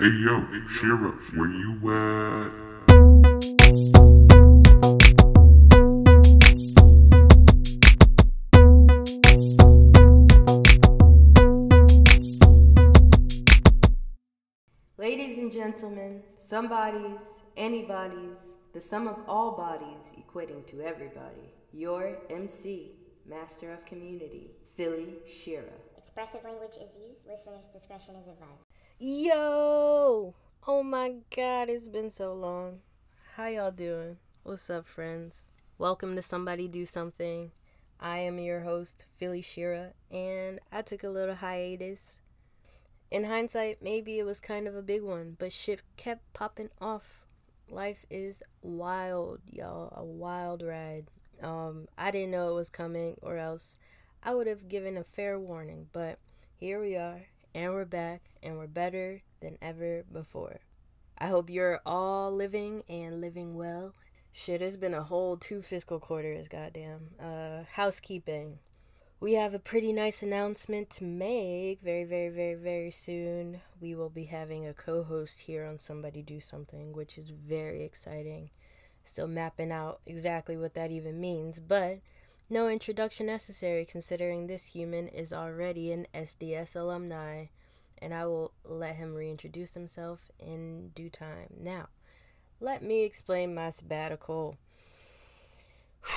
Hey yo, Shira, where you at? Ladies and gentlemen, somebodies, anybody's, the sum of all bodies equating to everybody. Your MC, Master of Community, Philly Shira. Expressive language is used. Listeners' discretion is advised. Yo! Oh my god, it's been so long. How y'all doing? What's up, friends? Welcome to Somebody Do Something. I am your host, Philly Shira, and I took a little hiatus. In hindsight, maybe it was kind of a big one, but shit kept popping off. Life is wild, y'all. A wild ride. Um, I didn't know it was coming, or else I would have given a fair warning, but here we are, and we're back, and we're better than ever before. I hope you're all living and living well. Shit, it's been a whole two fiscal quarters, goddamn. Uh, housekeeping. We have a pretty nice announcement to make very, very, very, very soon. We will be having a co host here on Somebody Do Something, which is very exciting. Still mapping out exactly what that even means, but no introduction necessary considering this human is already an SDS alumni, and I will let him reintroduce himself in due time. Now, let me explain my sabbatical.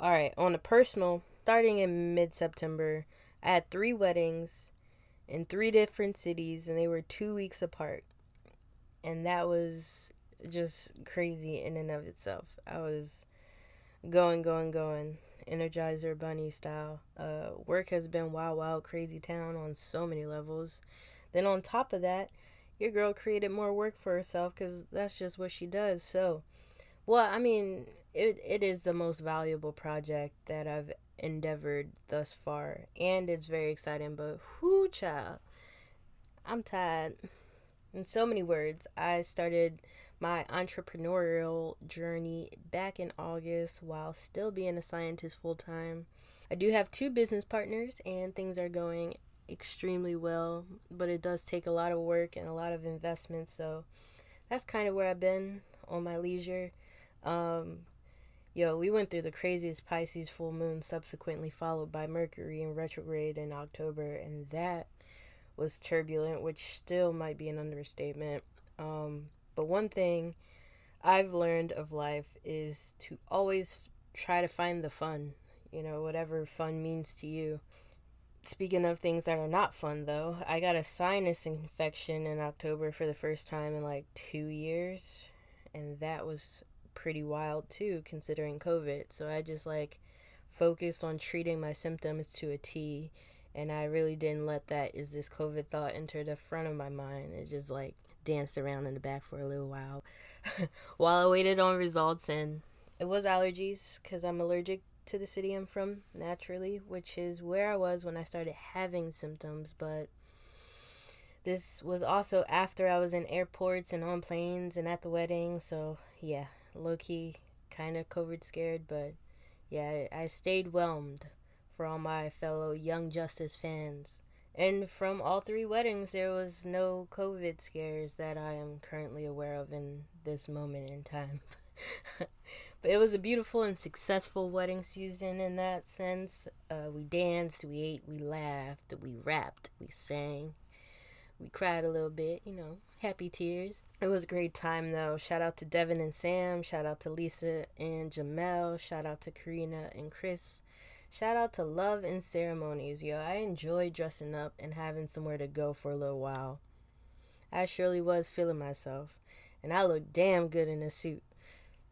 All right, on a personal, starting in mid September, I had three weddings in three different cities, and they were two weeks apart. And that was just crazy in and of itself. I was going, going, going, Energizer Bunny style. Uh, work has been wild, wild, crazy town on so many levels. Then on top of that, your girl created more work for herself because that's just what she does. So, well, I mean, it it is the most valuable project that I've endeavored thus far, and it's very exciting. But whoo, child, I'm tired. In so many words, I started my entrepreneurial journey back in August while still being a scientist full time. I do have two business partners, and things are going extremely well, but it does take a lot of work and a lot of investment. So that's kind of where I've been on my leisure. Um, yo, we went through the craziest Pisces full moon, subsequently followed by Mercury in retrograde in October, and that was turbulent, which still might be an understatement. Um, but one thing I've learned of life is to always try to find the fun, you know, whatever fun means to you. Speaking of things that are not fun, though, I got a sinus infection in October for the first time in like two years, and that was pretty wild too, considering COVID. So I just like focused on treating my symptoms to a T, and I really didn't let that is this COVID thought enter the front of my mind. It just like danced around in the back for a little while while I waited on results, and it was allergies because I'm allergic to the city I'm from naturally, which is where I was when I started having symptoms. But this was also after I was in airports and on planes and at the wedding, so yeah, low key, kind of COVID scared, but yeah, I stayed whelmed for all my fellow Young Justice fans. And from all three weddings, there was no COVID scares that I am currently aware of in this moment in time. but it was a beautiful and successful wedding season in that sense. Uh, we danced, we ate, we laughed, we rapped, we sang, we cried a little bit, you know, happy tears. It was a great time though. Shout out to Devin and Sam, shout out to Lisa and Jamel, shout out to Karina and Chris. Shout out to Love and Ceremonies, yo. I enjoy dressing up and having somewhere to go for a little while. I surely was feeling myself, and I looked damn good in a suit.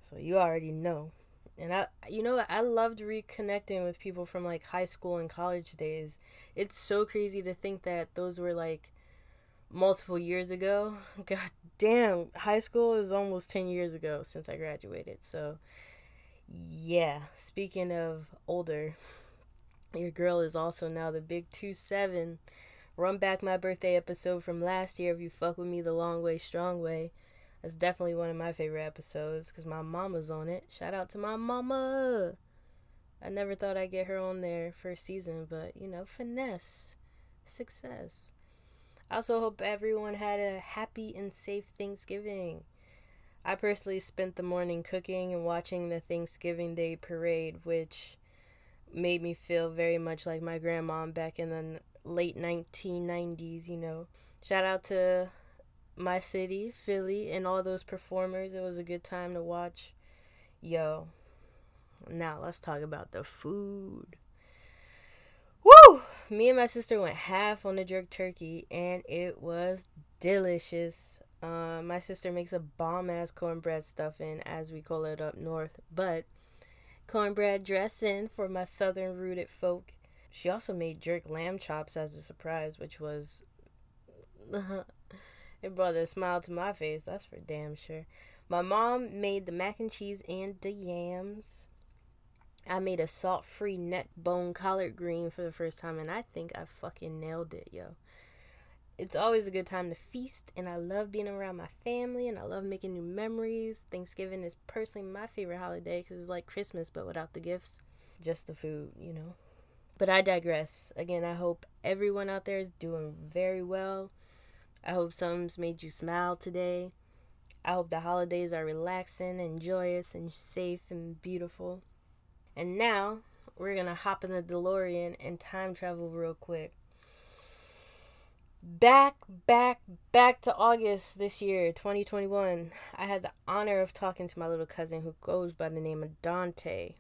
So you already know. And I you know I loved reconnecting with people from like high school and college days. It's so crazy to think that those were like multiple years ago. God damn, high school is almost 10 years ago since I graduated. So yeah, speaking of older, your girl is also now the big 2 7. Run back my birthday episode from last year if you fuck with me the long way, strong way. That's definitely one of my favorite episodes because my mama's on it. Shout out to my mama. I never thought I'd get her on there first season, but you know, finesse, success. I also hope everyone had a happy and safe Thanksgiving. I personally spent the morning cooking and watching the Thanksgiving Day parade, which made me feel very much like my grandma back in the late 1990s, you know. Shout out to my city, Philly, and all those performers. It was a good time to watch. Yo, now let's talk about the food. Woo! Me and my sister went half on the jerk turkey, and it was delicious. Uh, my sister makes a bomb ass cornbread stuffing, as we call it up north, but cornbread dressing for my southern rooted folk. She also made jerk lamb chops as a surprise, which was. it brought a smile to my face, that's for damn sure. My mom made the mac and cheese and the yams. I made a salt free neck bone collard green for the first time, and I think I fucking nailed it, yo. It's always a good time to feast, and I love being around my family, and I love making new memories. Thanksgiving is personally my favorite holiday because it's like Christmas, but without the gifts, just the food, you know. But I digress. Again, I hope everyone out there is doing very well. I hope something's made you smile today. I hope the holidays are relaxing and joyous and safe and beautiful. And now we're gonna hop in the DeLorean and time travel real quick. Back, back, back to August this year, 2021. I had the honor of talking to my little cousin who goes by the name of Dante.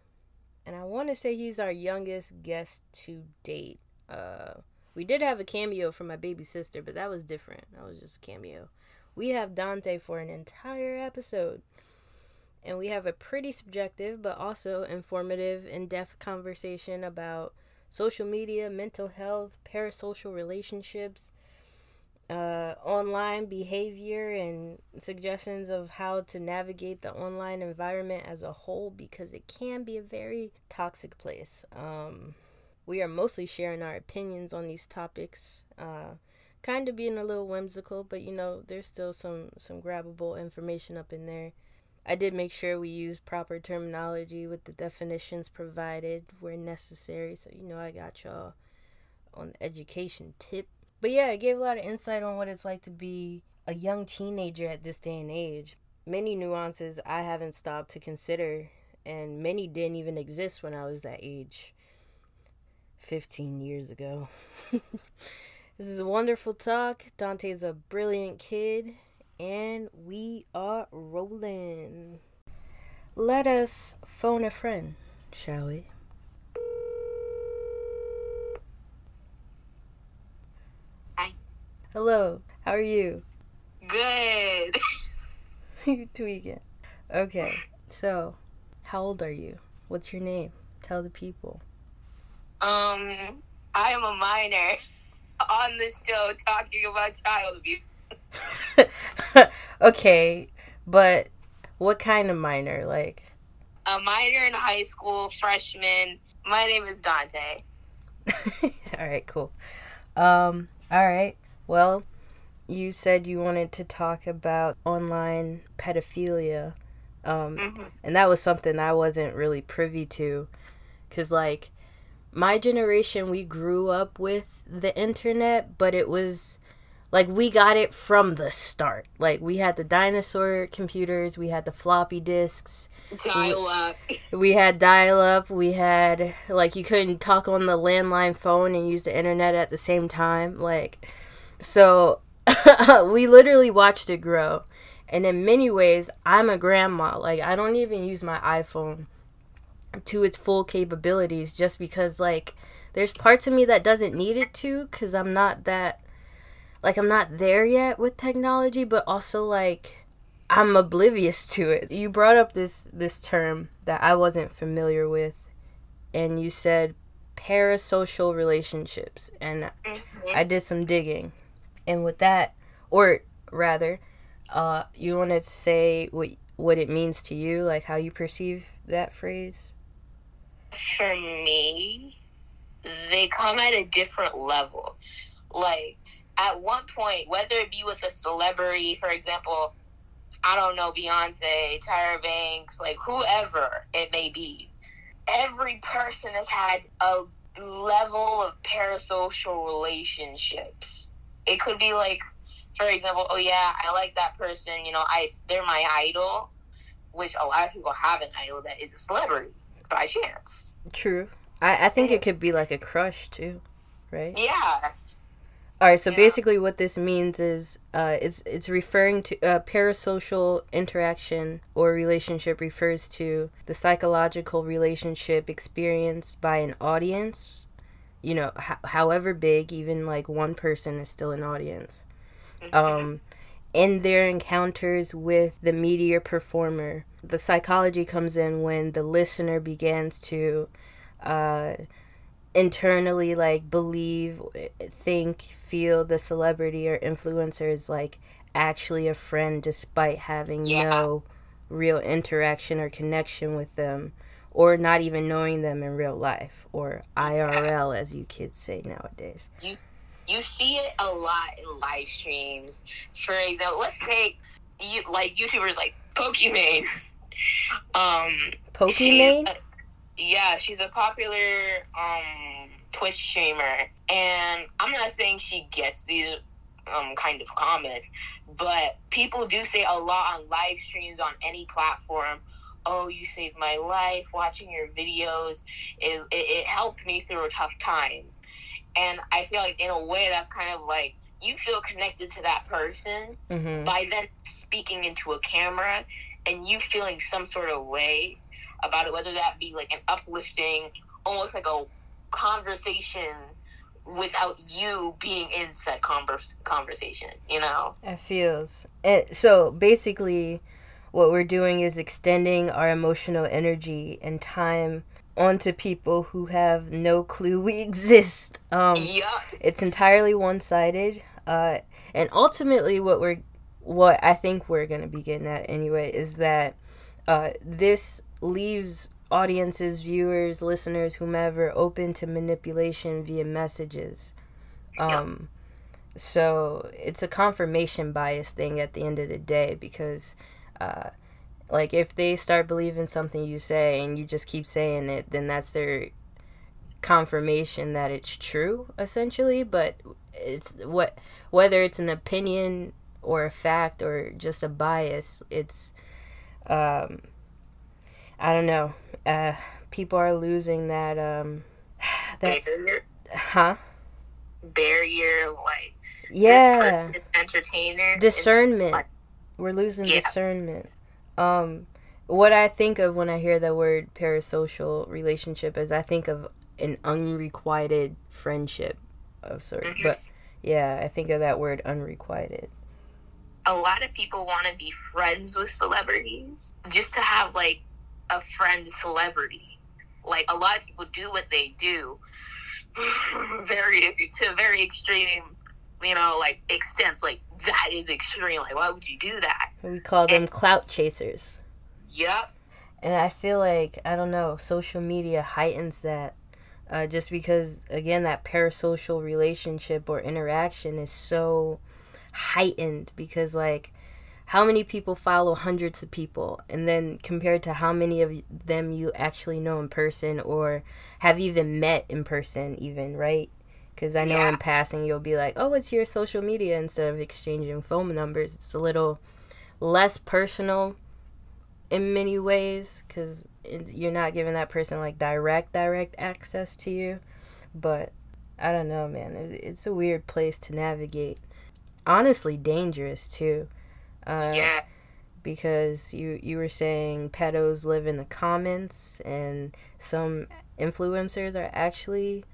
And I want to say he's our youngest guest to date. Uh, we did have a cameo from my baby sister, but that was different. That was just a cameo. We have Dante for an entire episode and we have a pretty subjective but also informative, in depth conversation about social media, mental health, parasocial relationships, uh, online behavior, and suggestions of how to navigate the online environment as a whole because it can be a very toxic place. Um, we are mostly sharing our opinions on these topics. Uh, kind of being a little whimsical, but you know, there's still some some grabbable information up in there. I did make sure we use proper terminology with the definitions provided where necessary. So, you know, I got y'all on the education tip. But yeah, it gave a lot of insight on what it's like to be a young teenager at this day and age. Many nuances I haven't stopped to consider, and many didn't even exist when I was that age 15 years ago. this is a wonderful talk. Dante's a brilliant kid and we are rolling. Let us phone a friend, shall we? Hello, how are you? Good. you tweaking. Okay, so how old are you? What's your name? Tell the people. Um, I am a minor on this show talking about child abuse. okay, but what kind of minor? Like a minor in high school, freshman. My name is Dante. all right, cool. Um, all right. Well, you said you wanted to talk about online pedophilia. Um, mm-hmm. and that was something I wasn't really privy to cuz like my generation we grew up with the internet, but it was like we got it from the start. Like we had the dinosaur computers, we had the floppy disks, dial up. We had dial up. We had like you couldn't talk on the landline phone and use the internet at the same time. Like so we literally watched it grow. And in many ways, I'm a grandma. Like I don't even use my iPhone to its full capabilities just because like there's parts of me that doesn't need it to cuz I'm not that like I'm not there yet with technology, but also like I'm oblivious to it. You brought up this this term that I wasn't familiar with and you said parasocial relationships and mm-hmm. I did some digging. And with that or rather uh you want to say what what it means to you, like how you perceive that phrase? For me, they come at a different level. Like at one point, whether it be with a celebrity, for example, I don't know, Beyonce, Tyra Banks, like whoever it may be, every person has had a level of parasocial relationships it could be like, for example, oh yeah, I like that person. You know, I they're my idol, which a lot of people have an idol that is a celebrity by chance. True. I, I think it could be like a crush too, right? Yeah. All right. So Yeah. basically, what this means is, uh, it's it's referring to uh, parasocial interaction or relationship refers to the psychological relationship experienced by an audience. You know, h- however big, even like one person is still an audience. Um, in their encounters with the media performer, the psychology comes in when the listener begins to uh, internally like believe, think, feel the celebrity or influencer is like actually a friend despite having Yeah. no real interaction or connection with them or not even knowing them in real life or IRL as you kids say nowadays. you you see it a lot in live streams. For example, let's take you like YouTubers like Pokimane. um, Pokimane? she's a- yeah, she's a popular um Twitch streamer, and I'm not saying she gets these um kind of comments, but people do say a lot on live streams on any platform. Oh, you saved my life. Watching your videos is it, it helped me through a tough time, and I feel like in a way that's kind of like you feel connected to that person Mm-hmm. by then speaking into a camera and you feeling some sort of way about it, whether that be like an uplifting, almost like a conversation without you being in said converse, conversation, you know? It feels. And so basically, what we're doing is extending our emotional energy and time onto people who have no clue we exist. Um, yeah. it's entirely one-sided, uh, and ultimately, what we're, what I think we're gonna be getting at anyway, is that uh, this leaves audiences, viewers, listeners, whomever, open to manipulation via messages. Yeah. Um, so it's a confirmation bias thing at the end of the day because, uh, like, if they start believing something you say and you just keep saying it, then that's their confirmation that it's true, essentially. But it's what whether it's an opinion or a fact or just a bias, it's um, I don't know. Uh, people are losing that um, that's barrier, huh? barrier, like, Yeah. entertainer. discernment we're losing Yeah. discernment um what i think of when i hear the word parasocial relationship is i think of an unrequited friendship of sort Mhm. but yeah i think of that word unrequited a lot of people want to be friends with celebrities just to have like a friend celebrity. Like a lot of people do what they do very to very extreme, you know, like extent. Like that is extreme. Like why would you do that? we call them clout chasers Yep. and i feel like i don't know social media heightens that uh, just because again that parasocial relationship or interaction is so heightened because like how many people follow hundreds of people and then compared to how many of them you actually know in person or have even met in person even right because i know Yeah. in passing you'll be like oh it's your social media instead of exchanging phone numbers. It's a little less personal in many ways because you're not giving that person like direct direct access to you. But i don't know man. It, it's a weird place to navigate. Honestly dangerous too. Uh, yeah. because you you were saying pedos live in the comments and some influencers are actually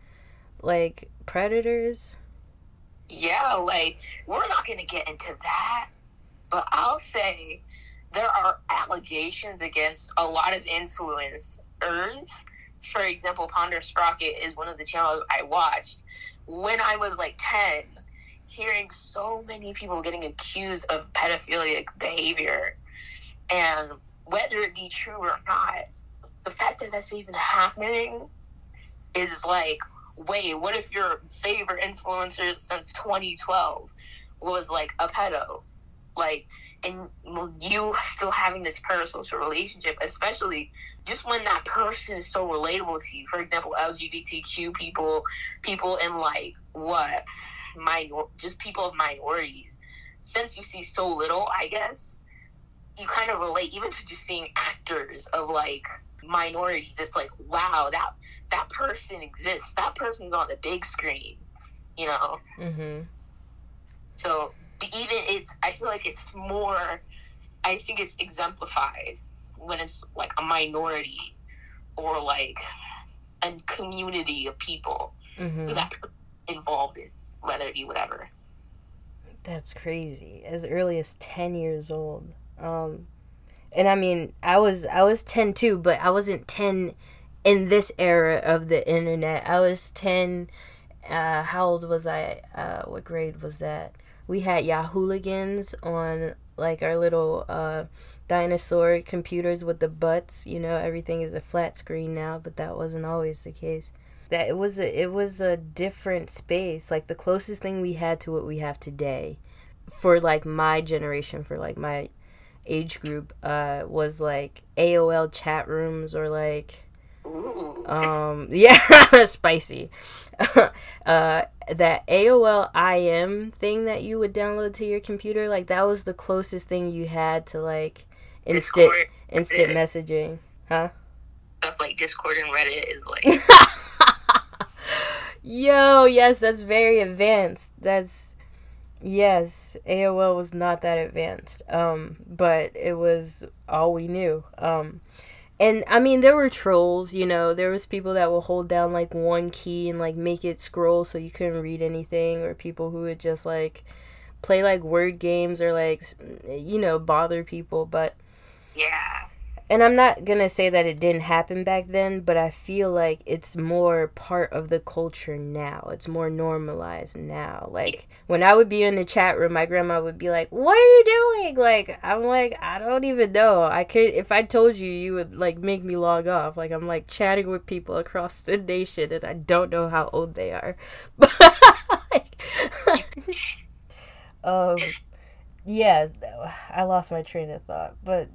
like predators Yeah, like we're not gonna get into that, but I'll say there are allegations against a lot of influencers. For example, Ponder Sprocket is one of the channels I watched when I was like ten. Hearing so many people getting accused of pedophilic behavior, and whether it be true or not, the fact that that's even happening is like wait, what if your favorite influencer since 2012 was like a pedo? Like, and you still having this parasocial relationship, especially just when that person is so relatable to you. For example, LGBTQ people, people in like what? minor just people of minorities since you see so little i guess you kind of relate even to just seeing actors of like minorities it's like wow that that person exists that person's on the big screen you know Mm-hmm. so even it's i feel like it's more i think it's exemplified when it's like a minority or like a community of people Mm-hmm. that involved in whether it be whatever That's crazy. As early as ten years old. Um, and I mean, I was I was ten too, but I wasn't ten in this era of the internet. I was ten. Uh, how old was I? Uh, what grade was that? We had Yahooligans on like our little uh, dinosaur computers with the butts. You know, everything is a flat screen now, but that wasn't always the case. That it was a it was a different space. Like the closest thing we had to what we have today, for like my generation, for like my age group, uh, was like AOL chat rooms or like um yeah spicy. Uh that aol im thing that you would download to your computer like that was the closest thing you had to like instant Discord, instant messaging huh? Stuff like discord and reddit is like yo yes that's very advanced. That's yes aol was not that advanced um but it was all we knew um and i mean there were trolls you know there was people that will hold down like one key and like make it scroll so you couldn't read anything or people who would just like play like word games or like you know bother people but yeah and I'm not gonna say that it didn't happen back then, but I feel like it's more part of the culture now. It's more normalized now. Like when I would be in the chat room, my grandma would be like, "What are you doing?" Like I'm like, I don't even know. I could if I told you, you would like make me log off. Like I'm like chatting with people across the nation, and I don't know how old they are. But like, um yeah i lost my train of thought but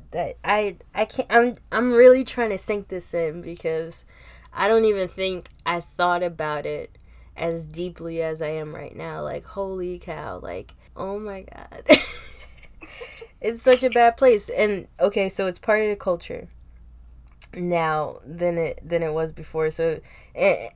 i i can't i'm i'm really trying to sink this in because i don't even think i thought about it as deeply as i am right now. Like holy cow like oh my god. It's such a bad place. And okay so it's part of the culture now than it than it was before. So eh,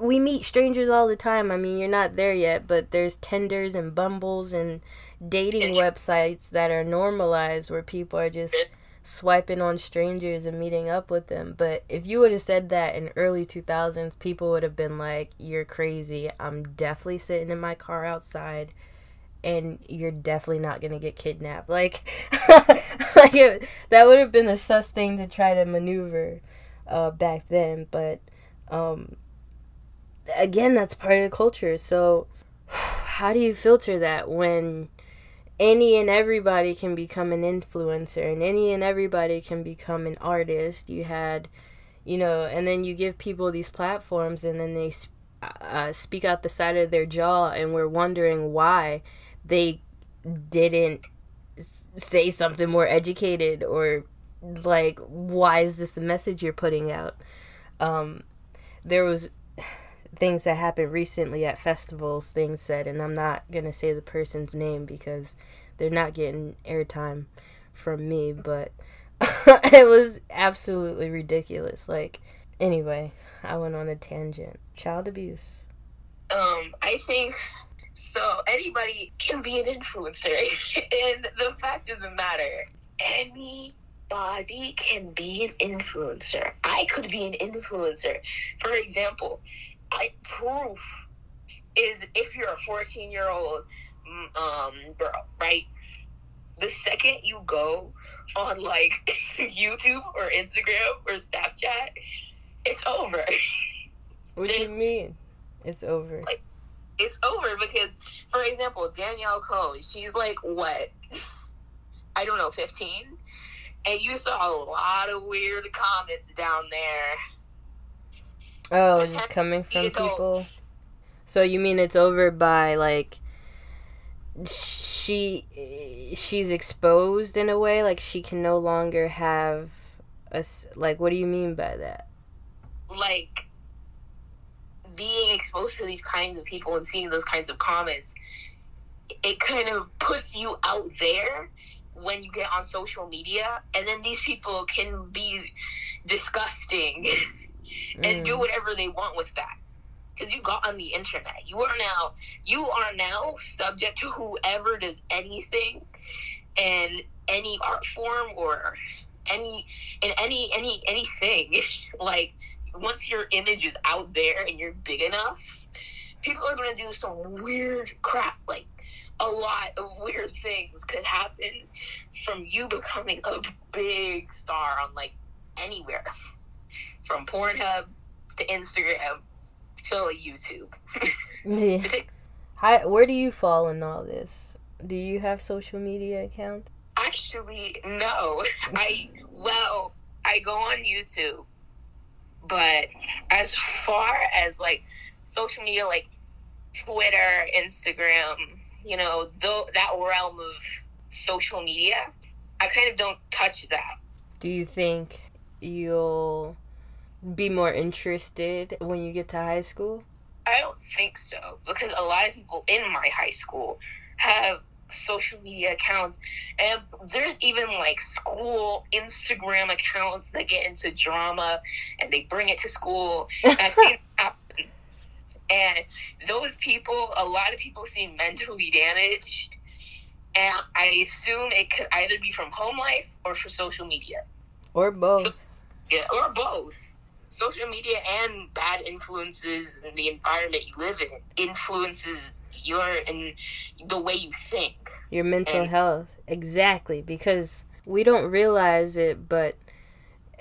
we meet strangers all the time. I mean you're not there yet but there's Tinders and bumbles and dating websites that are normalized where people are just swiping on strangers and meeting up with them. But if you would have said that in early 2000s, people would have been like, "You're crazy. I'm definitely sitting in my car outside." And you're definitely not gonna get kidnapped. Like, like it, that would have been the sus thing to try to maneuver uh, back then. But um, again, that's part of the culture. So, how do you filter that when any and everybody can become an influencer and any and everybody can become an artist. You had you know and then you give people these platforms and then they sp- uh, speak out the side of their jaw and we're wondering why they didn't say something more educated or like why is this the message you're putting out? Um there was things that happened recently at festivals things said and i'm not going to say the person's name because they're not getting airtime from me but it was absolutely ridiculous. Like anyway i went on a tangent. Child abuse. Um i think so anybody can be an influencer and the fact of the matter anybody can be an influencer. I could be an influencer. For example Proof is if you're a 14 year old um girl, right? The second you go on like YouTube or Instagram or Snapchat, it's over. what do you mean it's over Like- It's over because, for example, Danielle Cohn, she's like what? I don't know, 15? And you saw a lot of weird comments down there. Oh just coming from people. So you mean it's over by like she she's exposed in a way like she can no longer have a like what do you mean by that? like being exposed to these kinds of people and seeing those kinds of comments, it kind of puts you out there when you get on social media, and then these people can be disgusting and do Mm. whatever they want with that. Because you got on the internet, you are now you are now subject to whoever does anything, and any art form or any in any any anything. like once your image is out there and you're big enough, people are gonna do some weird crap. Like a lot of weird things could happen from you becoming a big star on like anywhere, from Pornhub to Instagram to YouTube. How, where do you fall in all this? Do you have social media accounts? Actually, no. I well, I go on YouTube, but as far as like social media, like Twitter, Instagram, you know, though that realm of social media, I kind of don't touch that. Do you think you'll be more interested when you get to high school? I don't think so because a lot of people in my high school have social media accounts and there's even like school Instagram accounts that get into drama and they bring it to school. And I've seen it happen. And those people, a lot of people seem mentally damaged. And I assume it could either be from home life or for social media. Or both? Yeah, or both. Social media and bad influences in the environment you live in influences your and the way you think. Your mental And- health. Exactly. Because we don't realize it, but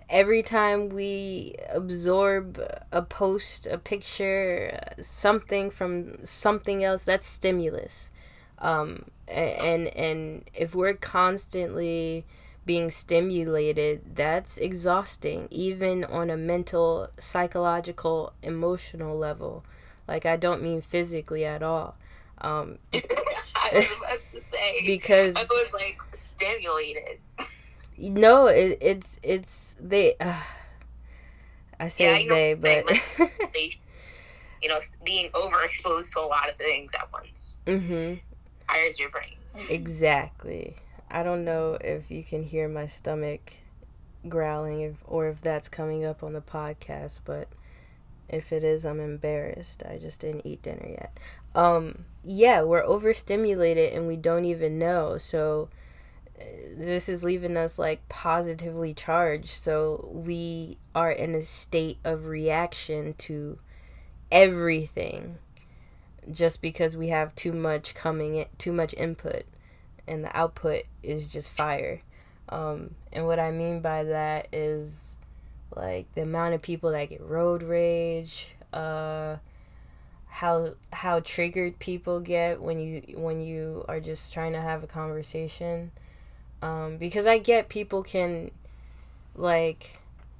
every time we absorb a post, a picture, something from something else, that's stimulus. Um, and and if we're constantly being stimulated, that's exhausting, even on a mental, psychological, emotional level. Like I don't mean physically at all. Um, I was about to say because I was like stimulated. No, it, it's it's they. Uh, I say Yeah, they, but. you're They, you know, being overexposed to a lot of things at once mm-hmm. fires your brain. Exactly. I don't know if you can hear my stomach growling, if or if that's coming up on the podcast, but if it is, I'm embarrassed. I just didn't eat dinner yet. Um, yeah, we're overstimulated and we don't even know. So uh, this is leaving us like positively charged. So we are in a state of reaction to everything just because we have too much coming in, too much input and the output is just fire. Um, and what I mean by that is like the amount of people that get road rage, uh, how how triggered people get when you when you are just trying to have a conversation. Um, because I get people can like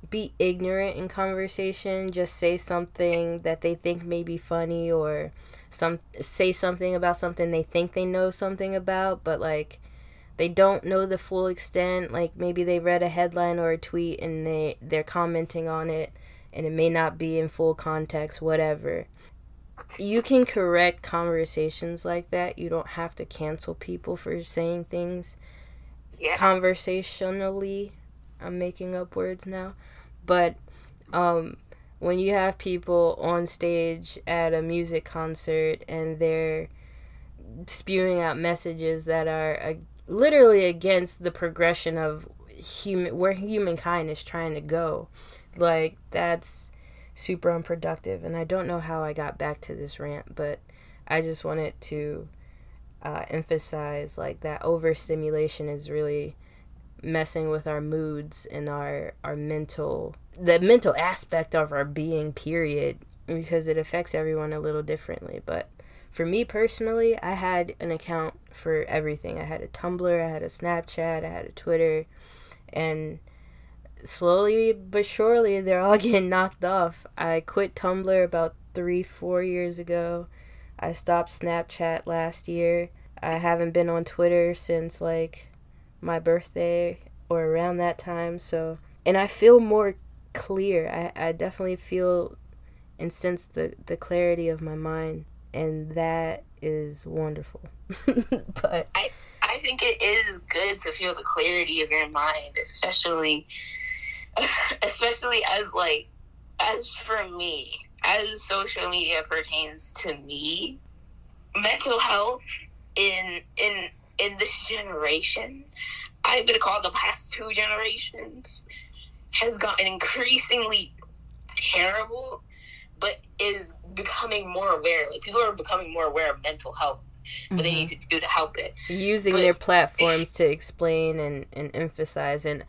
be ignorant in conversation, just say something that they think may be funny or some say something about something they think they know something about, but like they don't know the full extent. Like maybe they read a headline or a tweet and they they're commenting on it and it may not be in full context, whatever. You can correct conversations like that. You don't have to cancel people for saying things Yeah. conversationally. I'm making up words now. But um when you have people on stage at a music concert and they're spewing out messages that are uh, literally against the progression of human where humankind is trying to go like that's super unproductive and i don't know how i got back to this rant but i just wanted to uh, emphasize like that overstimulation is really messing with our moods and our our mental the mental aspect of our being period because it affects everyone a little differently. But for me personally i had an account for everything. I had a tumblr i had a snapchat i had a twitter and slowly but surely they're all getting knocked off. I quit tumblr about three four years ago. I stopped snapchat last year. I haven't been on twitter since like my birthday or around that time so and i feel more clear i, I definitely feel and sense the the clarity of my mind, and that is wonderful. but I I think it is good to feel the clarity of your mind, especially especially as like as for me, as social media pertains to me, mental health in in in this generation, I'm gonna call the past two generations, has gotten increasingly terrible, but is becoming more aware. Like people are becoming more aware of mental health. What they need mm-hmm. to do to help it. using But- their platforms to explain and, and emphasize and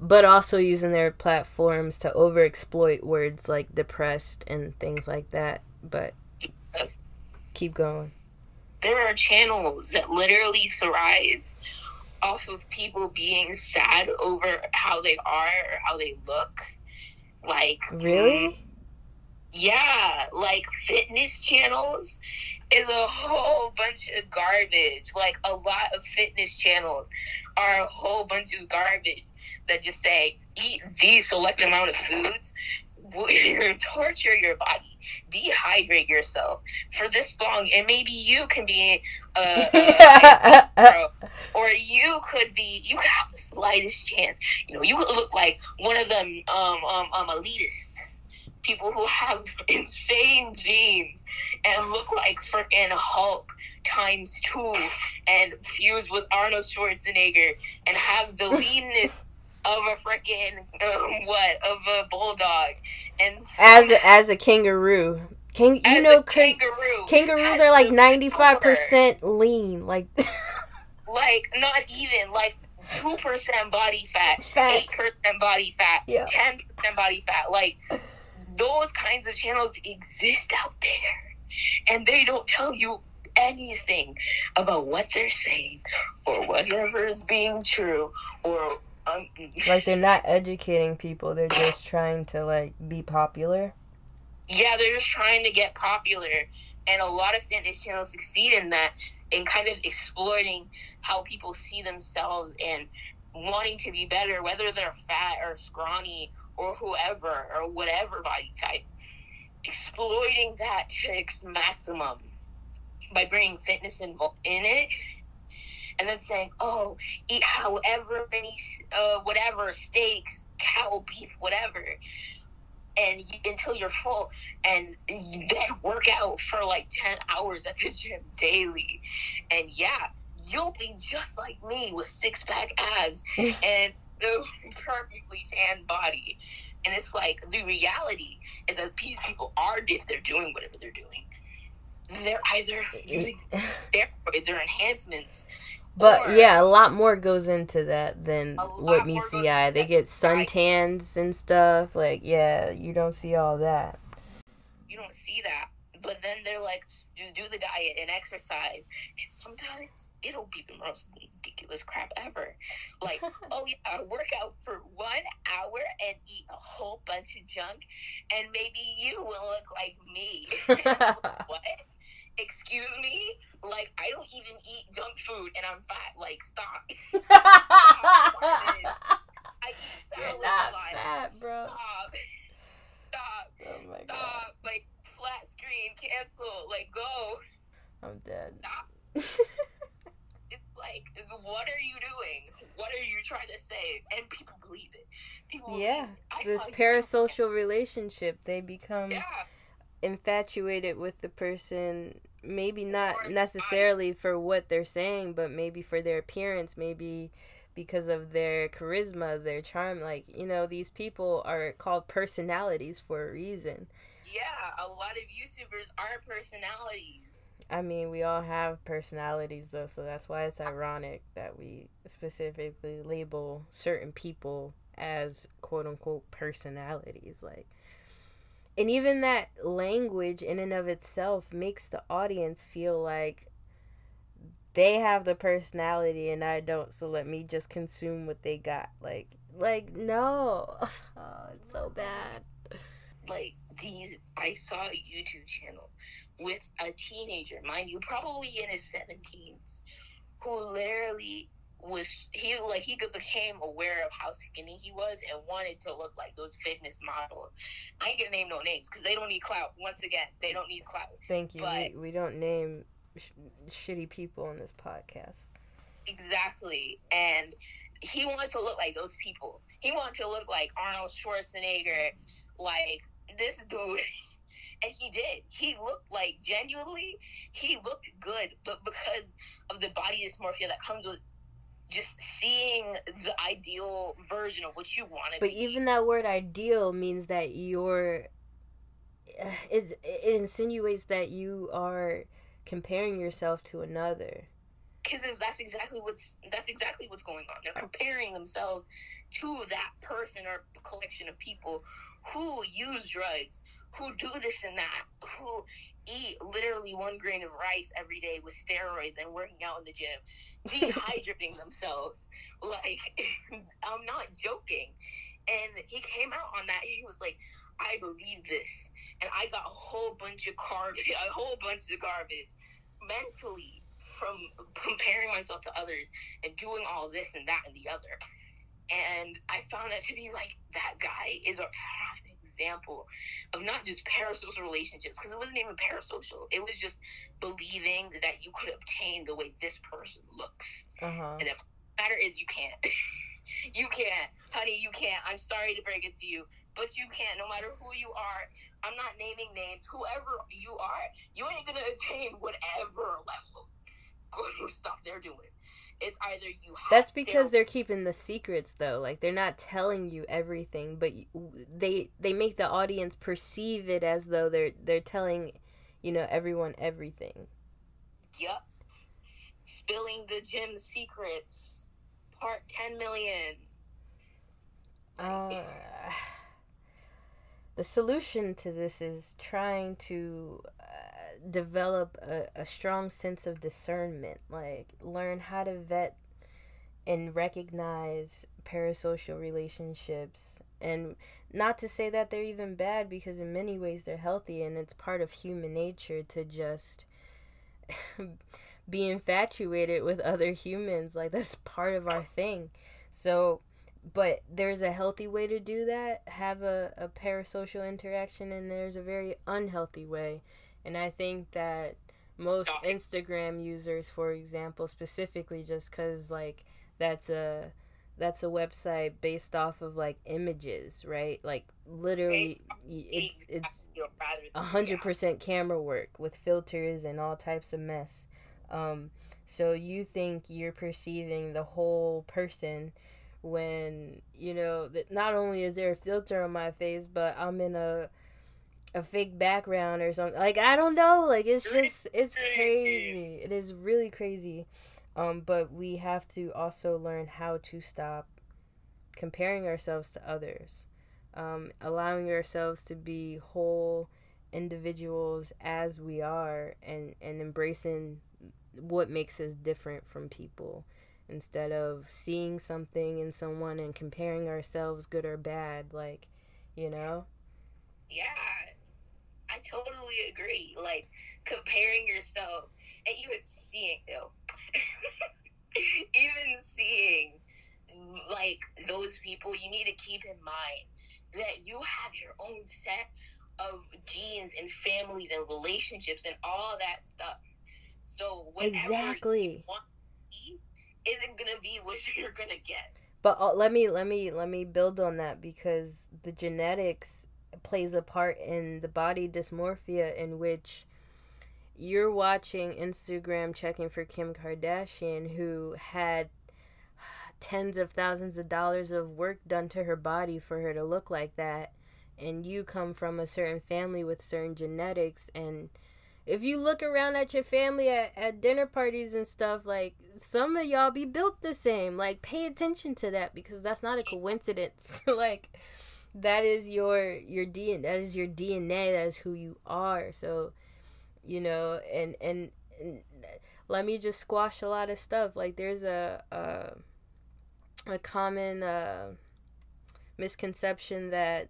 but also using their platforms to overexploit words like depressed and things like that but keep going there are channels that literally thrive off of people being sad over how they are or how they look. Like really mm, yeah, like fitness channels is a whole bunch of garbage. Like a lot of fitness channels are a whole bunch of garbage that just say eat these select amount of foods, torture your body, dehydrate yourself. For this long, and maybe you can be a, a pro, or you could be you have the slightest chance. You know, you could look like one of them um um um elitists. People who have insane genes and look like freaking Hulk times two and fused with Arnold Schwarzenegger and have the leanness of a freaking um, what of a bulldog and as a, as a kangaroo King, you know kangaroo kangaroos are like 95% lean like like not even like two percent body fat, eight percent body fat, Yeah. ten percent body fat. Like those kinds of channels exist out there, and they don't tell you anything about what they're saying or whatever is being true or. Um, like they're not educating people they're just trying to like be popular yeah, they're just trying to get popular, and a lot of fitness channels succeed in that, in kind of exploiting how people see themselves and wanting to be better, whether they're fat or scrawny or whoever or whatever body type. Exploiting that to its maximum by bringing fitness in, in it. And then saying, "Oh, eat however many, uh, whatever steaks, cow, beef, whatever, and you, until you're full, and you then work out for like 10 hours at the gym daily. And yeah, you'll be just like me with six pack abs and the perfectly tan body. And it's like the reality is that these people are, if they're doing whatever they're doing, they're either using steroids or enhancements. But or- yeah, a lot more goes into that than what meets the eye. They get that, right. suntans and stuff. Like, yeah, you don't see all that. you don't see that. But then they're like, just do the diet and exercise. And sometimes it'll be the most ridiculous crap ever. Like, oh yeah, work out for one hour and eat a whole bunch of junk, and maybe you will look like me. what? Excuse me? Like, I don't even eat junk food and I'm fat. Like, stop. I eat You're not a lot. fat, bro. Stop. Stop. Oh my god, Stop. Like, flat screen, cancel. Like, go. I'm dead. It's like, what are you doing? What are you trying to say? And people believe it. People believe Yeah, it. This parasocial relationship, they become Yeah. infatuated with the person. Maybe not necessarily for what they're saying, but maybe for their appearance, maybe because of their charisma, their charm. Like, you know, these people are called personalities for a reason. Yeah, a lot of YouTubers are personalities. I mean, we all have personalities though, so that's why it's ironic that we specifically label certain people as quote unquote personalities. Like, and even that language in and of itself makes the audience feel like they have the personality and I don't, so let me just consume what they got. Like, like no, oh, it's so bad. like these I saw a YouTube channel with a teenager, mind you, probably in his seventeens, who literally was he like he became aware of how skinny he was and wanted to look like those fitness models. I ain't gonna name no names because they don't need clout. Once again, they don't need clout. Thank you. But- we, we don't name sh- shitty people on this podcast. Exactly, and he wanted to look like those people. He wanted to look like Arnold Schwarzenegger, like this dude. And he did. He looked like genuinely, he looked good, but because of the body dysmorphia that comes with just seeing the ideal version of what you want to But be. even that word ideal means that you're. uh, It, it insinuates that you are comparing yourself to another. because that's exactly what's that's exactly what's going on. They're comparing themselves to that person or collection of people who use drugs, who do this and that, who eat literally one grain of rice every day with steroids and working out in the gym, dehydrating themselves. Like I'm not joking. And he came out on that. He was like, "I believe this," and I got a whole bunch of garbage, a whole bunch of garbage mentally from comparing myself to others and doing all this and that and the other. And I found that to be like that guy is a example of not just parasocial relationships because it wasn't even parasocial. It was just believing that you could obtain the way this person looks. Uh huh. And the matter is, you can't. you can't, honey. You can't. I'm sorry to break it to you, but you can't. No matter who you are, I'm not naming names. Whoever you are, you ain't gonna attain whatever level of stuff they're doing. It's either you. Have That's because they're keeping the secrets though. Like they're not telling you everything, but they they make the audience perceive it as though they're they're telling, you know, everyone everything. Yep. Spilling the gym secrets. Part 10 million. Uh, the solution to this is trying to uh, develop a, a strong sense of discernment, like learn how to vet and recognize parasocial relationships. And not to say that they're even bad because in many ways they're healthy and it's part of human nature to just be infatuated with other humans. Like that's part of our thing. So but there's a healthy way to do that. Have a, a parasocial interaction and there's a very unhealthy way and i think that most instagram users for example specifically just because like that's a that's a website based off of like images right? Like literally it's it's a hundred percent camera work with filters and all types of mess. Um, so you think you're perceiving the whole person when you know that not only is there a filter on my face, but I'm in a a fake background or something. Like I don't know. Like it's just it's crazy. It is really crazy. Um, but we have to also learn how to stop comparing ourselves to others um, allowing ourselves to be whole individuals as we are and, and embracing what makes us different from people instead of seeing something in someone and comparing ourselves good or bad like you know Yeah, I totally agree. Like comparing yourself and even seeing, ew. even seeing like those people, you need to keep in mind that you have your own set of genes and families and relationships and all that stuff. So exactly want to be isn't gonna be what you're gonna get. but uh, let me let me let me build on that because the genetics plays a part in the body dysmorphia in which you're watching Instagram checking for Kim Kardashian who had tens of thousands of dollars of work done to her body for her to look like that. And you come from a certain family with certain genetics. And if you look around at your family at, at dinner parties and stuff like some of y'all be built the same. Like pay attention to that because that's not a coincidence. Like that is your your DNA that is your DNA that is who you are so you know and and, and let me just squash a lot of stuff like there's a a, a common uh, misconception that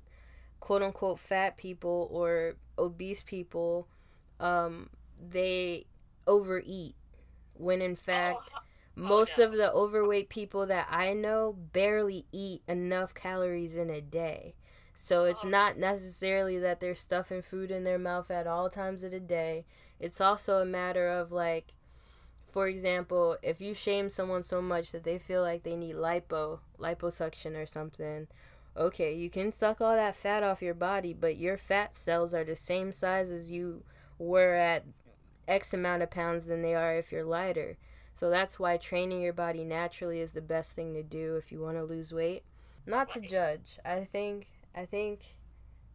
quote unquote fat people or obese people um they overeat when in fact most no. of the overweight people that I know barely eat enough calories in a day. So oh. it's Oh. not necessarily that they're stuffing food in their mouth at all times of the day. It's also a matter of like for example, if you shame someone so much that they feel like they need lipo, liposuction or something, okay, you can suck all that fat off your body, but your fat cells are the same size as you were at X amount of pounds than they are if you're lighter. So that's why training your body naturally is the best thing to do if you want to lose weight. Not to judge. I think I think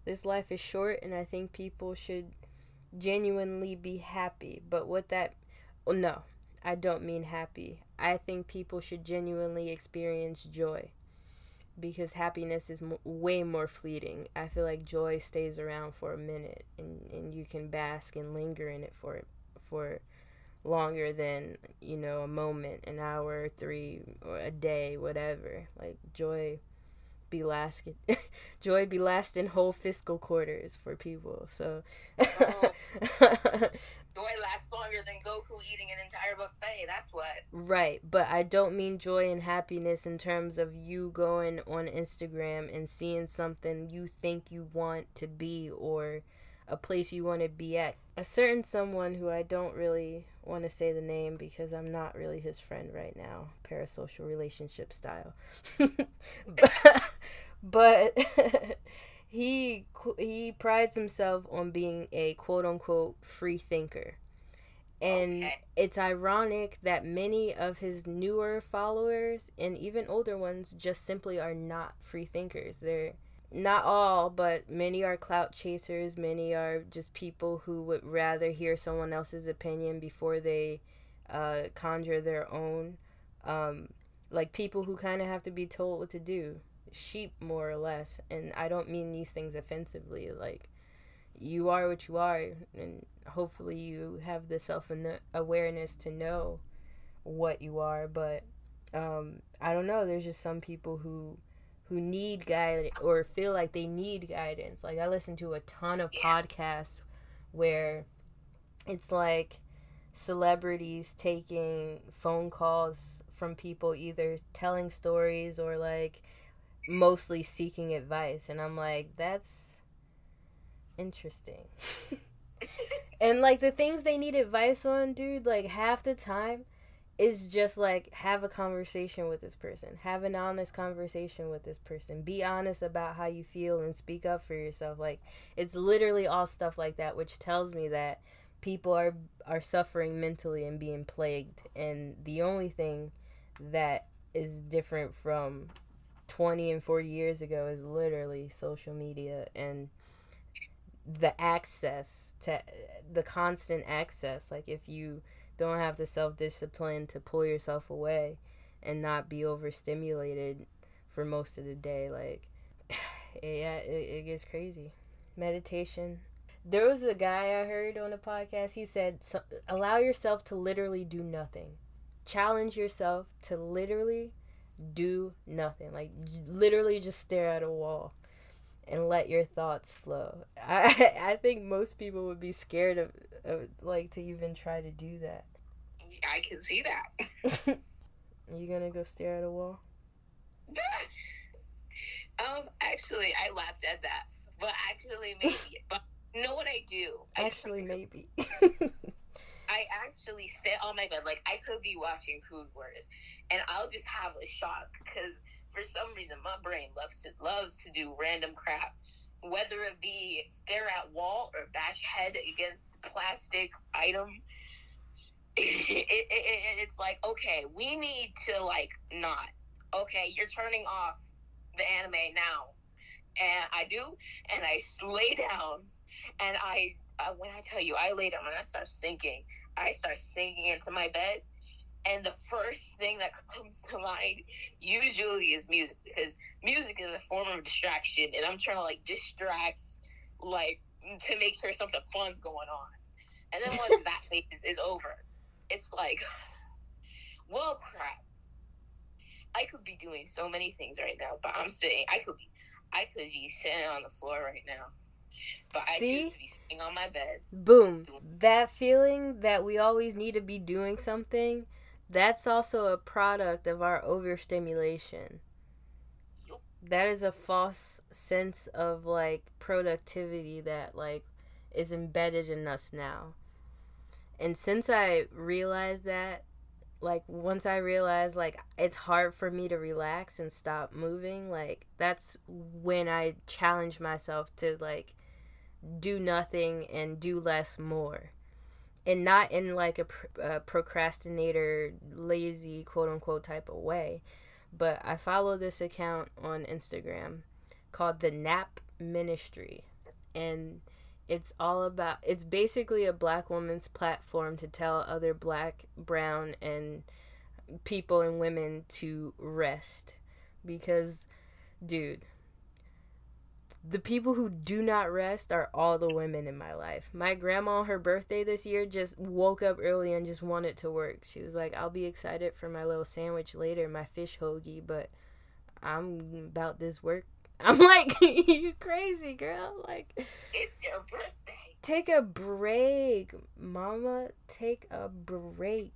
this life is short and I think people should genuinely be happy. But what that oh, no, I don't mean happy. I think people should genuinely experience joy because happiness is way more fleeting. I feel like joy stays around for a minute and, and you can bask and linger in it for for longer than, you know, a moment, an hour, three, or a day, whatever. Like joy be lasting joy be lasting whole fiscal quarters for people. So Joy lasts longer than Goku eating an entire buffet. That's what. Right, but I don't mean joy and happiness in terms of you going on Instagram and seeing something you think you want to be or a place you want to be at. A certain someone who I don't really want to say the name because I'm not really his friend right now, parasocial relationship style. but but he he prides himself on being a quote unquote free thinker. And Okay. it's ironic that many of his newer followers and even older ones just simply are not free thinkers. They're not all, but many are clout chasers. Many are just people who would rather hear someone else's opinion before they uh, conjure their own. Um, like people who kind of have to be told what to do. Sheep, more or less. And I don't mean these things offensively. Like, you are what you are, and hopefully you have the self awareness to know what you are. But um, I don't know. There's just some people who who need guidance or feel like they need guidance. Like I listen to a ton of Yeah. podcasts where it's like celebrities taking phone calls from people either telling stories or like mostly seeking advice and I'm like that's interesting. and like the things they need advice on, dude, like half the time is just like have a conversation with this person. Have an honest conversation with this person. Be honest about how you feel and speak up for yourself. Like it's literally all stuff like that which tells me that people are are suffering mentally and being plagued and the only thing that is different from 20 and 40 years ago is literally social media and the access to the constant access. Like if you don't have the self-discipline to pull yourself away and not be overstimulated for most of the day like yeah it, it gets crazy. Meditation. There was a guy i heard on a podcast he said allow yourself to literally do nothing. Challenge yourself to literally do nothing. Like literally just stare at a wall and let your thoughts flow. I i think most people would be scared of, of like to even try to do that. I can see that. you gonna go stare at a wall? Um, actually, I laughed at that, but actually, maybe. but you know what I do? I actually maybe. I actually sit on my bed, like I could be watching Food Wars, and I'll just have a shock because for some reason my brain loves to loves to do random crap, whether it be stare at wall or bash head against plastic item. It, it, it, it's like okay, we need to like not okay. You're turning off the anime now, and I do, and I lay down, and I uh, when I tell you I lay down and I start sinking, I start sinking into my bed, and the first thing that comes to mind usually is music because music is a form of distraction, and I'm trying to like distract, like to make sure something fun's going on, and then once that phase is over, it's like, well, crap. I could be doing so many things right now, but I'm sitting. I could be, I could be sitting on the floor right now, but I See? choose to be sitting on my bed. boom that feeling that we always need to be doing something that's also a product of our overstimulation. That is a false sense of like productivity that like is embedded in us now. And since I realized that, like once I realized like it's hard for me to relax and stop moving, like that's when I challenge myself to like do nothing and do less more and not in like a, pr- a procrastinator lazy quote unquote type of way. But i follow this account on instagram called the nap ministry and it's all about it's basically a black woman's platform to tell other black brown and people and women to rest. Because dude the people who do not rest are all the women in my life. My grandma on her birthday this year just woke up early and just wanted to work. She was like, I'll be excited for my little sandwich later, my fish hoagie, but I'm about this work. I'm like, you crazy, girl. Like, It's your birthday. take a break, mama. Take a break.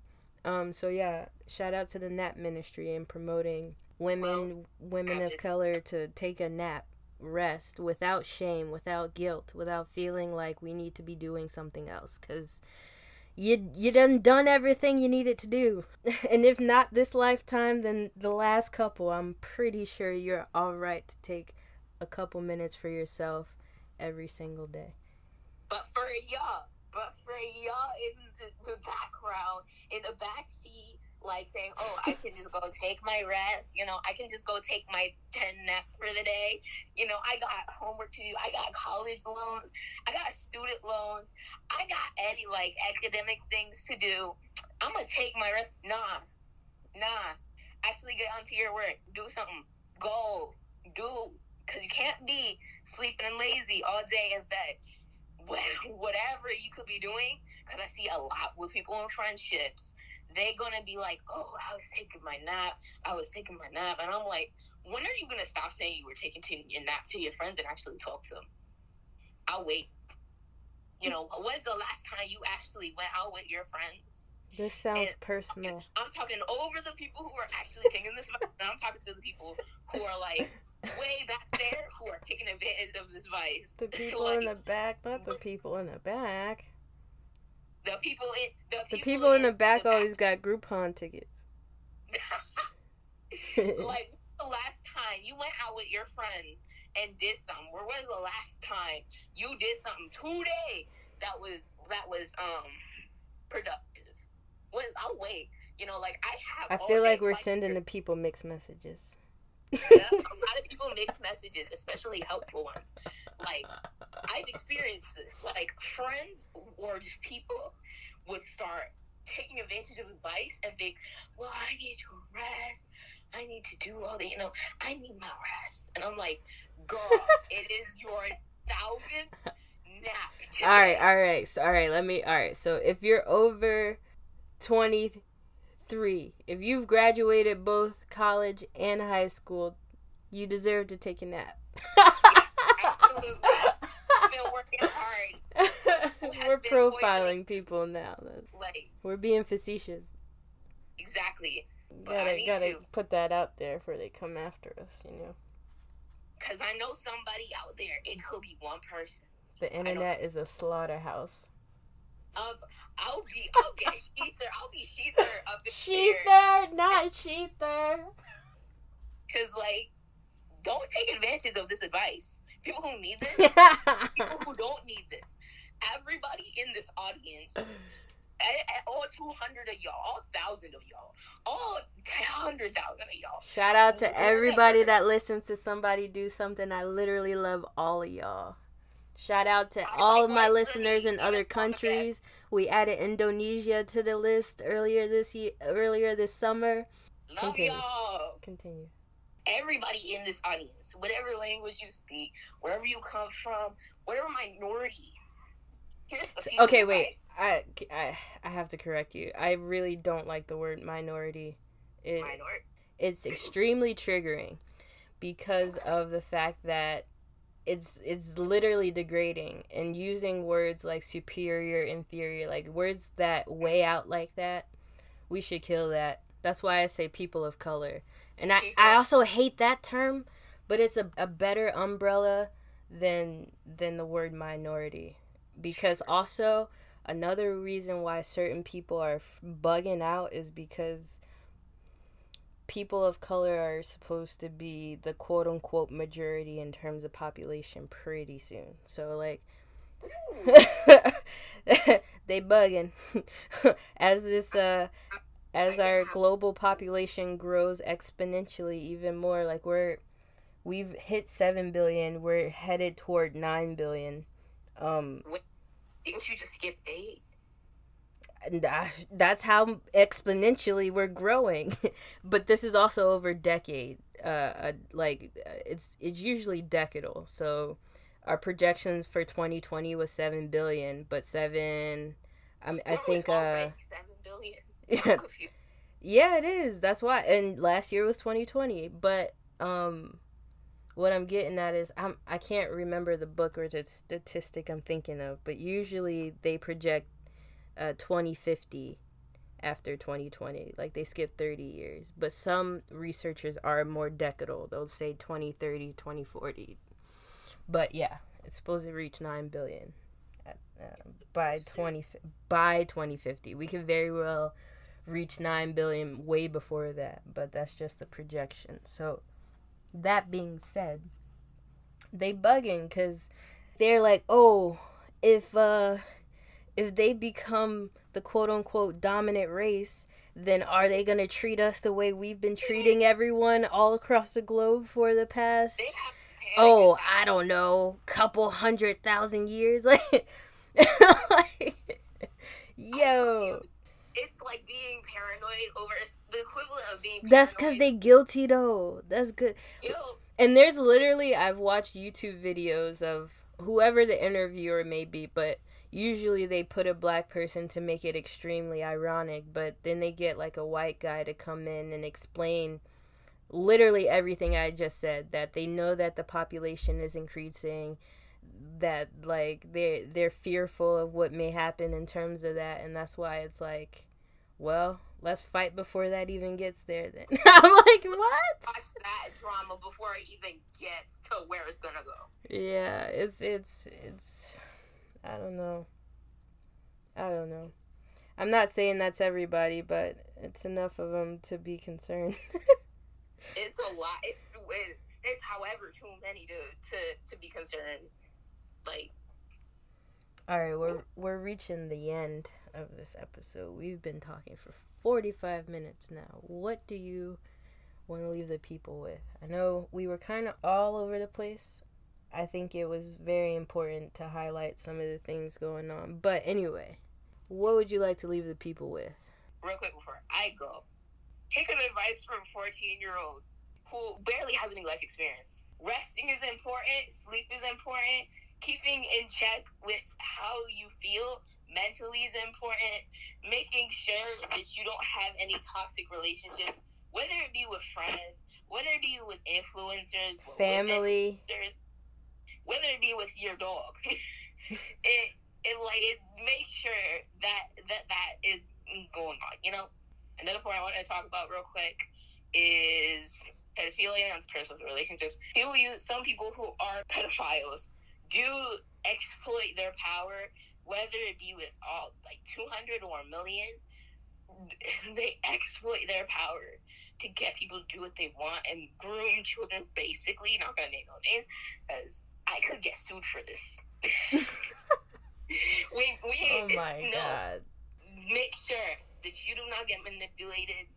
Um, so yeah, shout out to the nap ministry and promoting women women of color to take a nap, rest without shame, without guilt, without feeling like we need to be doing something else cuz you you done done everything you needed to do. and if not this lifetime, then the last couple, I'm pretty sure you're all right to take a couple minutes for yourself every single day. But for y'all, but for y'all in the, the background, in the back seat, like saying, "Oh, I can just go take my rest." You know, I can just go take my ten naps for the day. You know, I got homework to do. I got college loans. I got student loans. I got any like academic things to do. I'm gonna take my rest. Nah, nah. Actually, get onto your work. Do something. Go. Do. Cause you can't be sleeping and lazy all day in bed whatever you could be doing, because I see a lot with people in friendships, they're gonna be like, "Oh, I was taking my nap. I was taking my nap," and I'm like, "When are you gonna stop saying you were taking to your nap to your friends and actually talk to them?" I'll wait. You know, when's the last time you actually went out with your friends? This sounds And- personal. I'm talking over the people who are actually taking this, and I'm talking to the people who are like way back there who are taking advantage of this vice. The people Like, in the back, not the people in the back. The people in the The people, people in the back always got Groupon tickets. like the last time you went out with your friends and did something? Where was the last time you did something today that was that was um productive? I'll wait. You know, like I have. I feel like we're sending here. the people mixed messages. Yeah, a lot of people mix messages, especially helpful ones. Like I've experienced this. Like friends or just people would start taking advantage of advice and think, "Well, I need to rest. I need to do all the, you know, I need my rest." And I'm like, "Girl, it is your thousandth nap." today." all right, all right, so, all right. Let me. All right, so if you're over twenty three, if you've graduated both college and high school, you deserve to take a nap. Absolutely. Been working hard. We're profiling people now. Like We're being facetious. exactly. But Gotta need gotta to. put that out there before they come after us. You know, Because I know somebody out there. It could be one person. the internet is a slaughterhouse. Um, I'll be, I'll get Sheether. I'll be Sheether up in there. Sheether, not Sheether. Because, like, don't take advantage of this advice. People who need this, people who don't need this. Everybody in this audience, a- a- all 200 of y'all, all 1,000 of y'all, all 100,000 of y'all. Shout out to everybody that listens to somebody do something. I literally love all of y'all. Shout out to all of my listeners in other even on the best. countries. We added Indonesia to the list earlier this year, earlier this summer. Love Continue. y'all. Continue. Everybody in this audience, whatever language you speak, wherever you come from, whatever minority. Here's the piece of Okay, wait. I, I I have to correct you. I really don't like the word minority. It, Minority. it's extremely triggering because of the fact that it's it's literally degrading and using words like superior inferior like words that weigh out like that We should kill that. That's why I say people of color. And I, I also hate that term, but it's a, a better umbrella than than the word minority. Because also another reason why certain people are bugging out is because people of color are supposed to be the quote unquote majority in terms of population pretty soon. So like they bugging as this uh as our global population grows exponentially even more like we're we've hit 7 billion we're headed toward 9 billion um Didn't you just skip eight? and tha- that's how exponentially we're growing. But this is also over decade uh, uh like uh, it's it's usually decadal. So our projections for 2020 was 7 billion but 7 i, mean, I think uh seven billion. yeah, yeah it is. That's why and last year was 2020 but um what i'm getting at is i'm i can't remember the book or the statistic i'm thinking of but usually they project uh 2050 after 2020 like they skip 30 years. But some researchers are more decadal. They'll say 2030 2040 but yeah it's supposed to reach 9 billion at, uh, by 20 by 2050 we could very well reach 9 billion way before that but that's just the projection. So that being said they bugging because they're like oh if uh if they become the quote unquote dominant race then are they gonna treat us the way we've been treating everyone all across the globe for the past They have panic oh i don't know couple hundred thousand years? Like, like yo. It's like being paranoid over the equivalent of being. that's because they guilty though. That's good. And there's literally i've watched youtube videos of whoever the interviewer may be but usually they put a black person to make it extremely ironic but then they get like a white guy to come in and explain literally everything i just said that they know that the population is increasing that like they're they're fearful of what may happen in terms of that and that's why it's like well let's fight before that even gets there then i'm like what Watch that drama before it even gets to where it's gonna go. Yeah, it's it's it's I don't know. I don't know. I'm not saying that's everybody, but it's enough of them to be concerned. It's a lot. It's it's however too many to to to be concerned. Like All right, we're we're reaching the end of this episode. We've been talking for 45 minutes now. What do you want to leave the people with? I know we were kind of all over the place. I think it was very important to highlight some of the things going on. But anyway, what would you like to leave the people with? real quick before I go, take an advice from a 14 year old who barely has any life experience. Resting is important. Sleep is important. Keeping in check with how you feel mentally is important. Making sure that you don't have any toxic relationships, whether it be with friends, whether it be with influencers, with Family. influencers, whether it be with your dog. it it like it makes sure that that that is going on. You know. Another point I wanted to talk about real quick is pedophilia and personal relationships. People use some people who are pedophiles do exploit their power, whether it be with all like two hundred or a million. They exploit their power to get people to do what they want and groom children. Basically, not gonna name no names, because I could get sued for this. we we Oh my no god. make sure that you do not get manipulated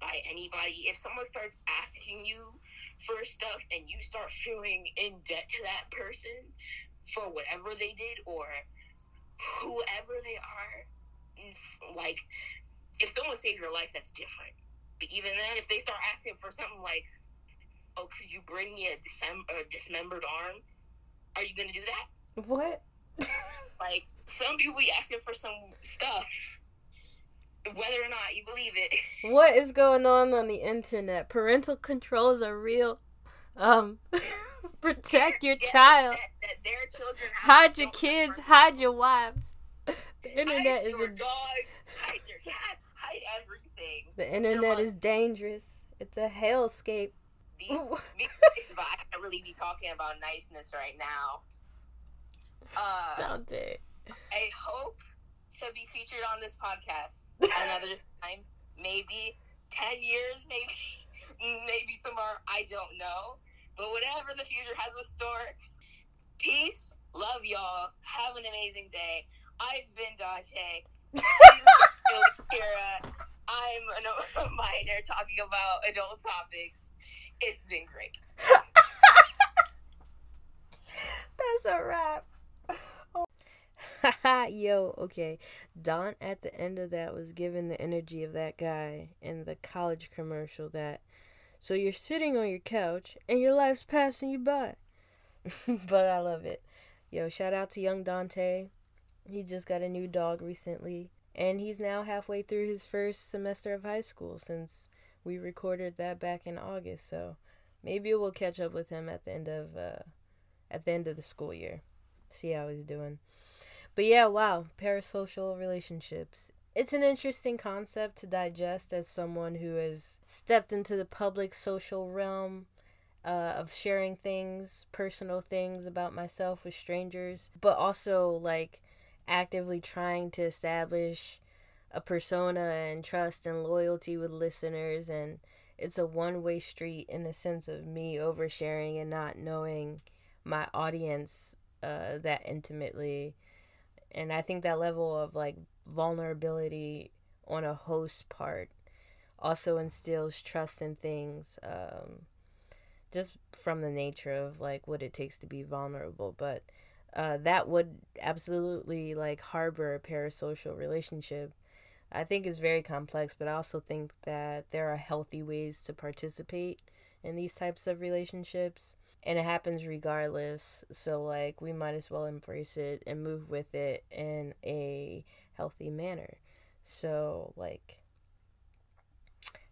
by anybody. If someone starts asking you for stuff and you start feeling in debt to that person for whatever they did or whoever they are, like if someone saved your life, that's different. But even then, if they start asking for something like, "Oh, could you bring me a, disem- a dismembered arm?" Are you gonna do that? What? Like some people be asking for some stuff, whether or not you believe it. what is going on on the internet? Parental controls are real. Um, protect your Yeah, child. That, that their children have Hide your kids. Hide your wives. The internet hide is a dog. Hide your cat. Hide everything. The internet is dangerous. It's a hellscape. These, these I can't really be talking about niceness right now. Uh, Dante. I hope to be featured on this podcast another time. Maybe ten years, maybe maybe tomorrow. I don't know. But whatever the future has in store. Peace. Love y'all. Have an amazing day. I've been Dante. Kira. I'm a minor talking about adult topics. It's been great. That's a wrap. Oh. Yo, okay. Don at the end of that was given the energy of that guy in the college commercial that so you're sitting on your couch and your life's passing you by. but I love it. Yo, shout out to young Dante. He just got a new dog recently and he's now halfway through his first semester of high school since we recorded that back in August. So maybe we'll catch up with him at the end of uh at the end of the school year. See how he's doing. But yeah, wow, parasocial relationships. It's an interesting concept to digest as someone who has stepped into the public social realm uh, of sharing things, personal things about myself with strangers, but also like actively trying to establish a persona and trust and loyalty with listeners and it's a one-way street in the sense of me oversharing and not knowing my audience uh, that intimately and i think that level of like vulnerability on a host part also instills trust in things um, just from the nature of like what it takes to be vulnerable but uh, that would absolutely like harbor a parasocial relationship. I think it's very complex but i also think that there are healthy ways to participate in these types of relationships and it happens regardless so like we might as well embrace it and move with it in a healthy manner. So like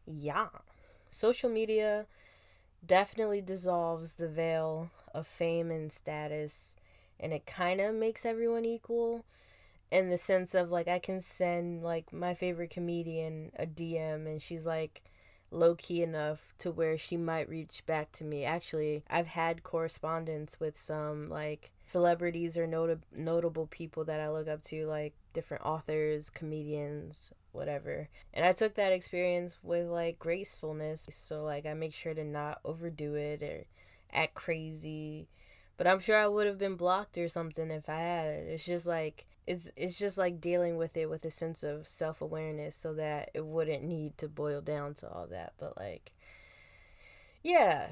yeah. Social media definitely dissolves the veil of fame and status and it kind of makes everyone equal in the sense of like I can send like my favorite comedian a DM and she's like low key enough to where she might reach back to me. Actually, I've had correspondence with some like celebrities or nota- notable people that I look up to, like different authors, comedians, whatever. And I took that experience with like gracefulness. So, like, I make sure to not overdo it or act crazy. But I'm sure I would have been blocked or something if I had it. It's just like it's it's just like dealing with it with a sense of self awareness so that it wouldn't need to boil down to all that. But like yeah.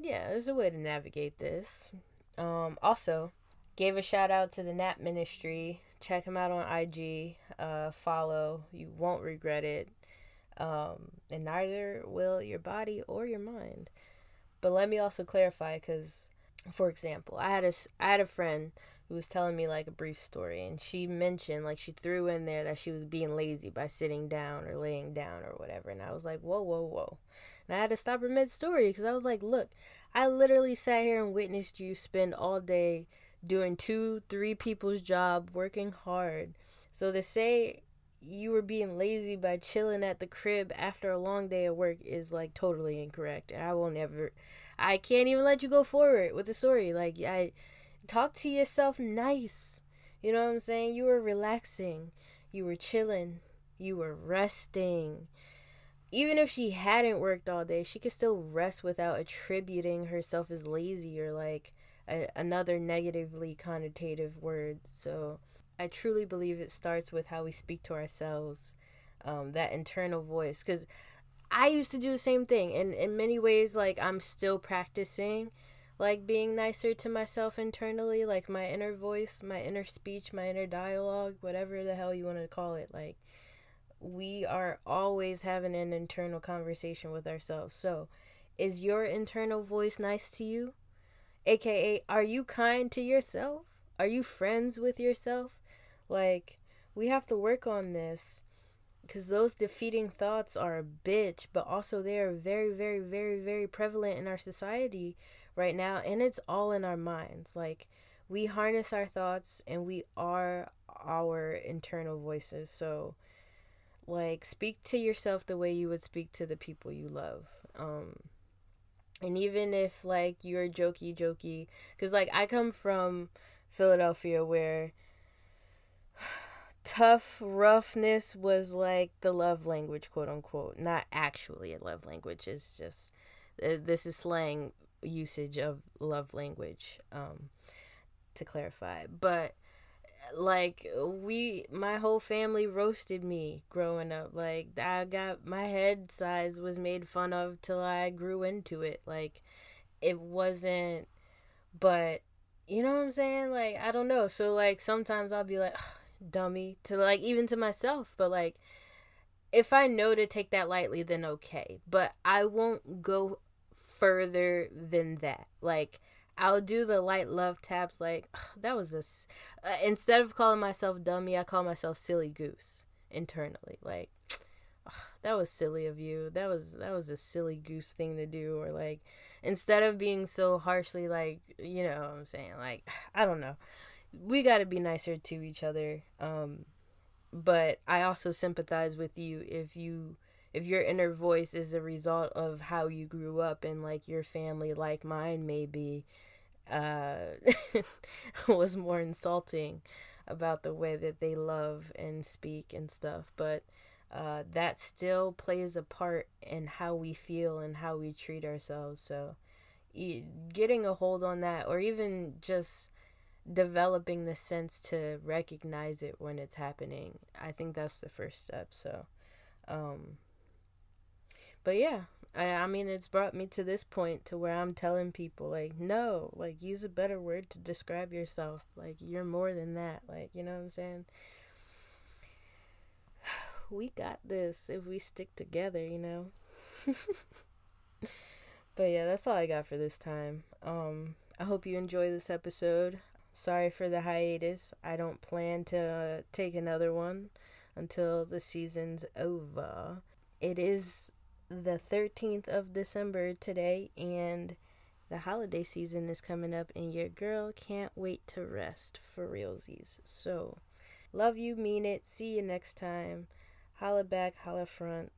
Yeah, there's a way to navigate this. Um also gave a shout out to the Nap Ministry. Check him out on IG. Uh follow. You won't regret it. Um and neither will your body or your mind. But let me also clarify cuz for example, I had a I had a friend who was telling me like a brief story and she mentioned like she threw in there that she was being lazy by sitting down or laying down or whatever and I was like, "Whoa, whoa, whoa." And I had to stop her mid story cuz I was like, "Look, I literally sat here and witnessed you spend all day doing two, three people's job, working hard. So to say you were being lazy by chilling at the crib after a long day of work is like totally incorrect. And I will never I can't even let you go forward with the story. Like I talk to yourself nice. You know what I'm saying? You were relaxing. You were chilling. You were resting. Even if she hadn't worked all day, she could still rest without attributing herself as lazy or like a, another negatively connotative word. So I truly believe it starts with how we speak to ourselves, um, that internal voice. Because I used to do the same thing, and in many ways, like I'm still practicing, like being nicer to myself internally, like my inner voice, my inner speech, my inner dialogue, whatever the hell you want to call it. Like we are always having an internal conversation with ourselves. So, is your internal voice nice to you? AKA, are you kind to yourself? Are you friends with yourself? Like, we have to work on this because those defeating thoughts are a bitch, but also they are very, very, very, very prevalent in our society right now, and it's all in our minds. Like, we harness our thoughts and we are our internal voices. So, like speak to yourself the way you would speak to the people you love. Um and even if like you're jokey jokey cuz like I come from Philadelphia where tough roughness was like the love language quote unquote not actually a love language it's just uh, this is slang usage of love language um to clarify. But like we my whole family roasted me growing up. Like i got my head size was made fun of till i grew into it. Like it wasn't but you know what i'm saying? Like i don't know. So like sometimes i'll be like dummy to like even to myself. But like if i know to take that lightly then okay. But i won't go further than that like I'll do the light love taps like that was a uh, instead of calling myself dummy, I call myself silly goose internally. Like that was silly of you. That was that was a silly goose thing to do or like instead of being so harshly like, you know what I'm saying? Like I don't know. We got to be nicer to each other. Um but I also sympathize with you if you if your inner voice is a result of how you grew up and like your family like mine maybe uh was more insulting about the way that they love and speak and stuff. But uh that still plays a part in how we feel and how we treat ourselves. So getting a hold on that or even just developing the sense to recognize it when it's happening i think that's the first step. So um but yeah I, I mean it's brought me to this point to where i'm telling people like no like use a better word to describe yourself. Like you're more than that. Like you know what i'm saying? We got this if we stick together you know? But yeah that's all i got for this time. Um i hope you enjoy this episode. Sorry for the hiatus. I don't plan to uh, take another one until the season's over. It is the 13th of December today, and the holiday season is coming up, and your girl can't wait to rest for realsies. So, love you, mean it. See you next time. Holla back, holla front.